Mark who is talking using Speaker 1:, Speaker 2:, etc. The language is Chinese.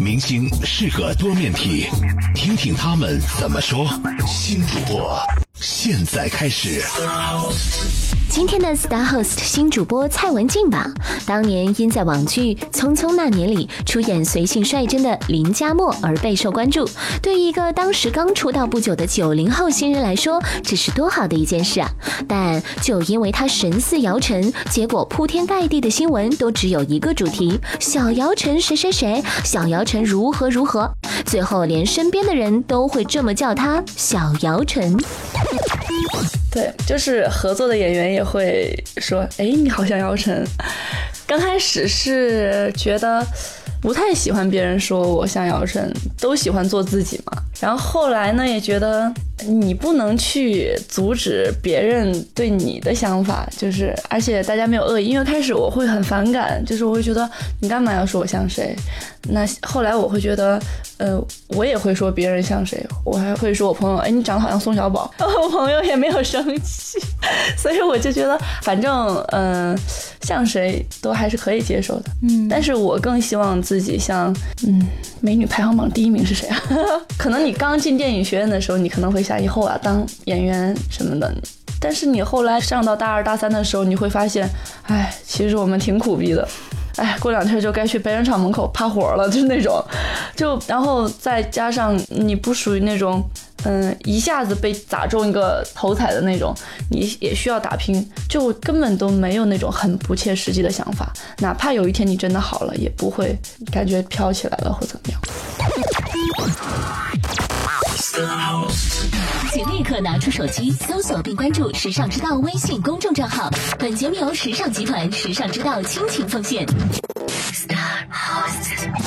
Speaker 1: 明星是个多面体，听听他们怎么说。新主播现在开始。
Speaker 2: 今天的 Star Host 新主播蔡文静吧，当年因在网剧《匆匆那年》里出演随性率真的林佳默而备受关注。对于一个当时刚出道不久的九零后新人来说，这是多好的一件事啊！但就因为他神似姚晨，结果铺天盖地的新闻都只有一个主题：小姚晨谁谁谁，小姚晨如何如何。最后连身边的人都会这么叫他小姚晨。
Speaker 3: 对，就是合作的演员也会说：“哎，你好像姚晨。”刚开始是觉得不太喜欢别人说我像姚晨，都喜欢做自己嘛。然后后来呢，也觉得你不能去阻止别人对你的想法，就是而且大家没有恶意。因为开始我会很反感，就是我会觉得你干嘛要说我像谁？那后来我会觉得，呃，我也会说别人像谁，我还会说我朋友，哎，你长得好像宋小宝，我朋友也没有生气，所以我就觉得，反正，嗯，像谁都还是可以接受的，嗯，但是我更希望自己像，嗯，美女排行榜第一名是谁啊？可能你刚进电影学院的时候，你可能会一下以后啊当演员什么的，但是你后来上到大二大三的时候，你会发现，哎，其实我们挺苦逼的。哎，过两天就该去白人厂门口趴活了，就是那种，就然后再加上你不属于那种，嗯，一下子被砸中一个头彩的那种，你也需要打拼，就根本都没有那种很不切实际的想法，哪怕有一天你真的好了，也不会感觉飘起来了或怎么样。
Speaker 2: 请立刻拿出手机，搜索并关注“时尚之道”微信公众账号。本节目由时尚集团时尚之道倾情奉献。Star Host。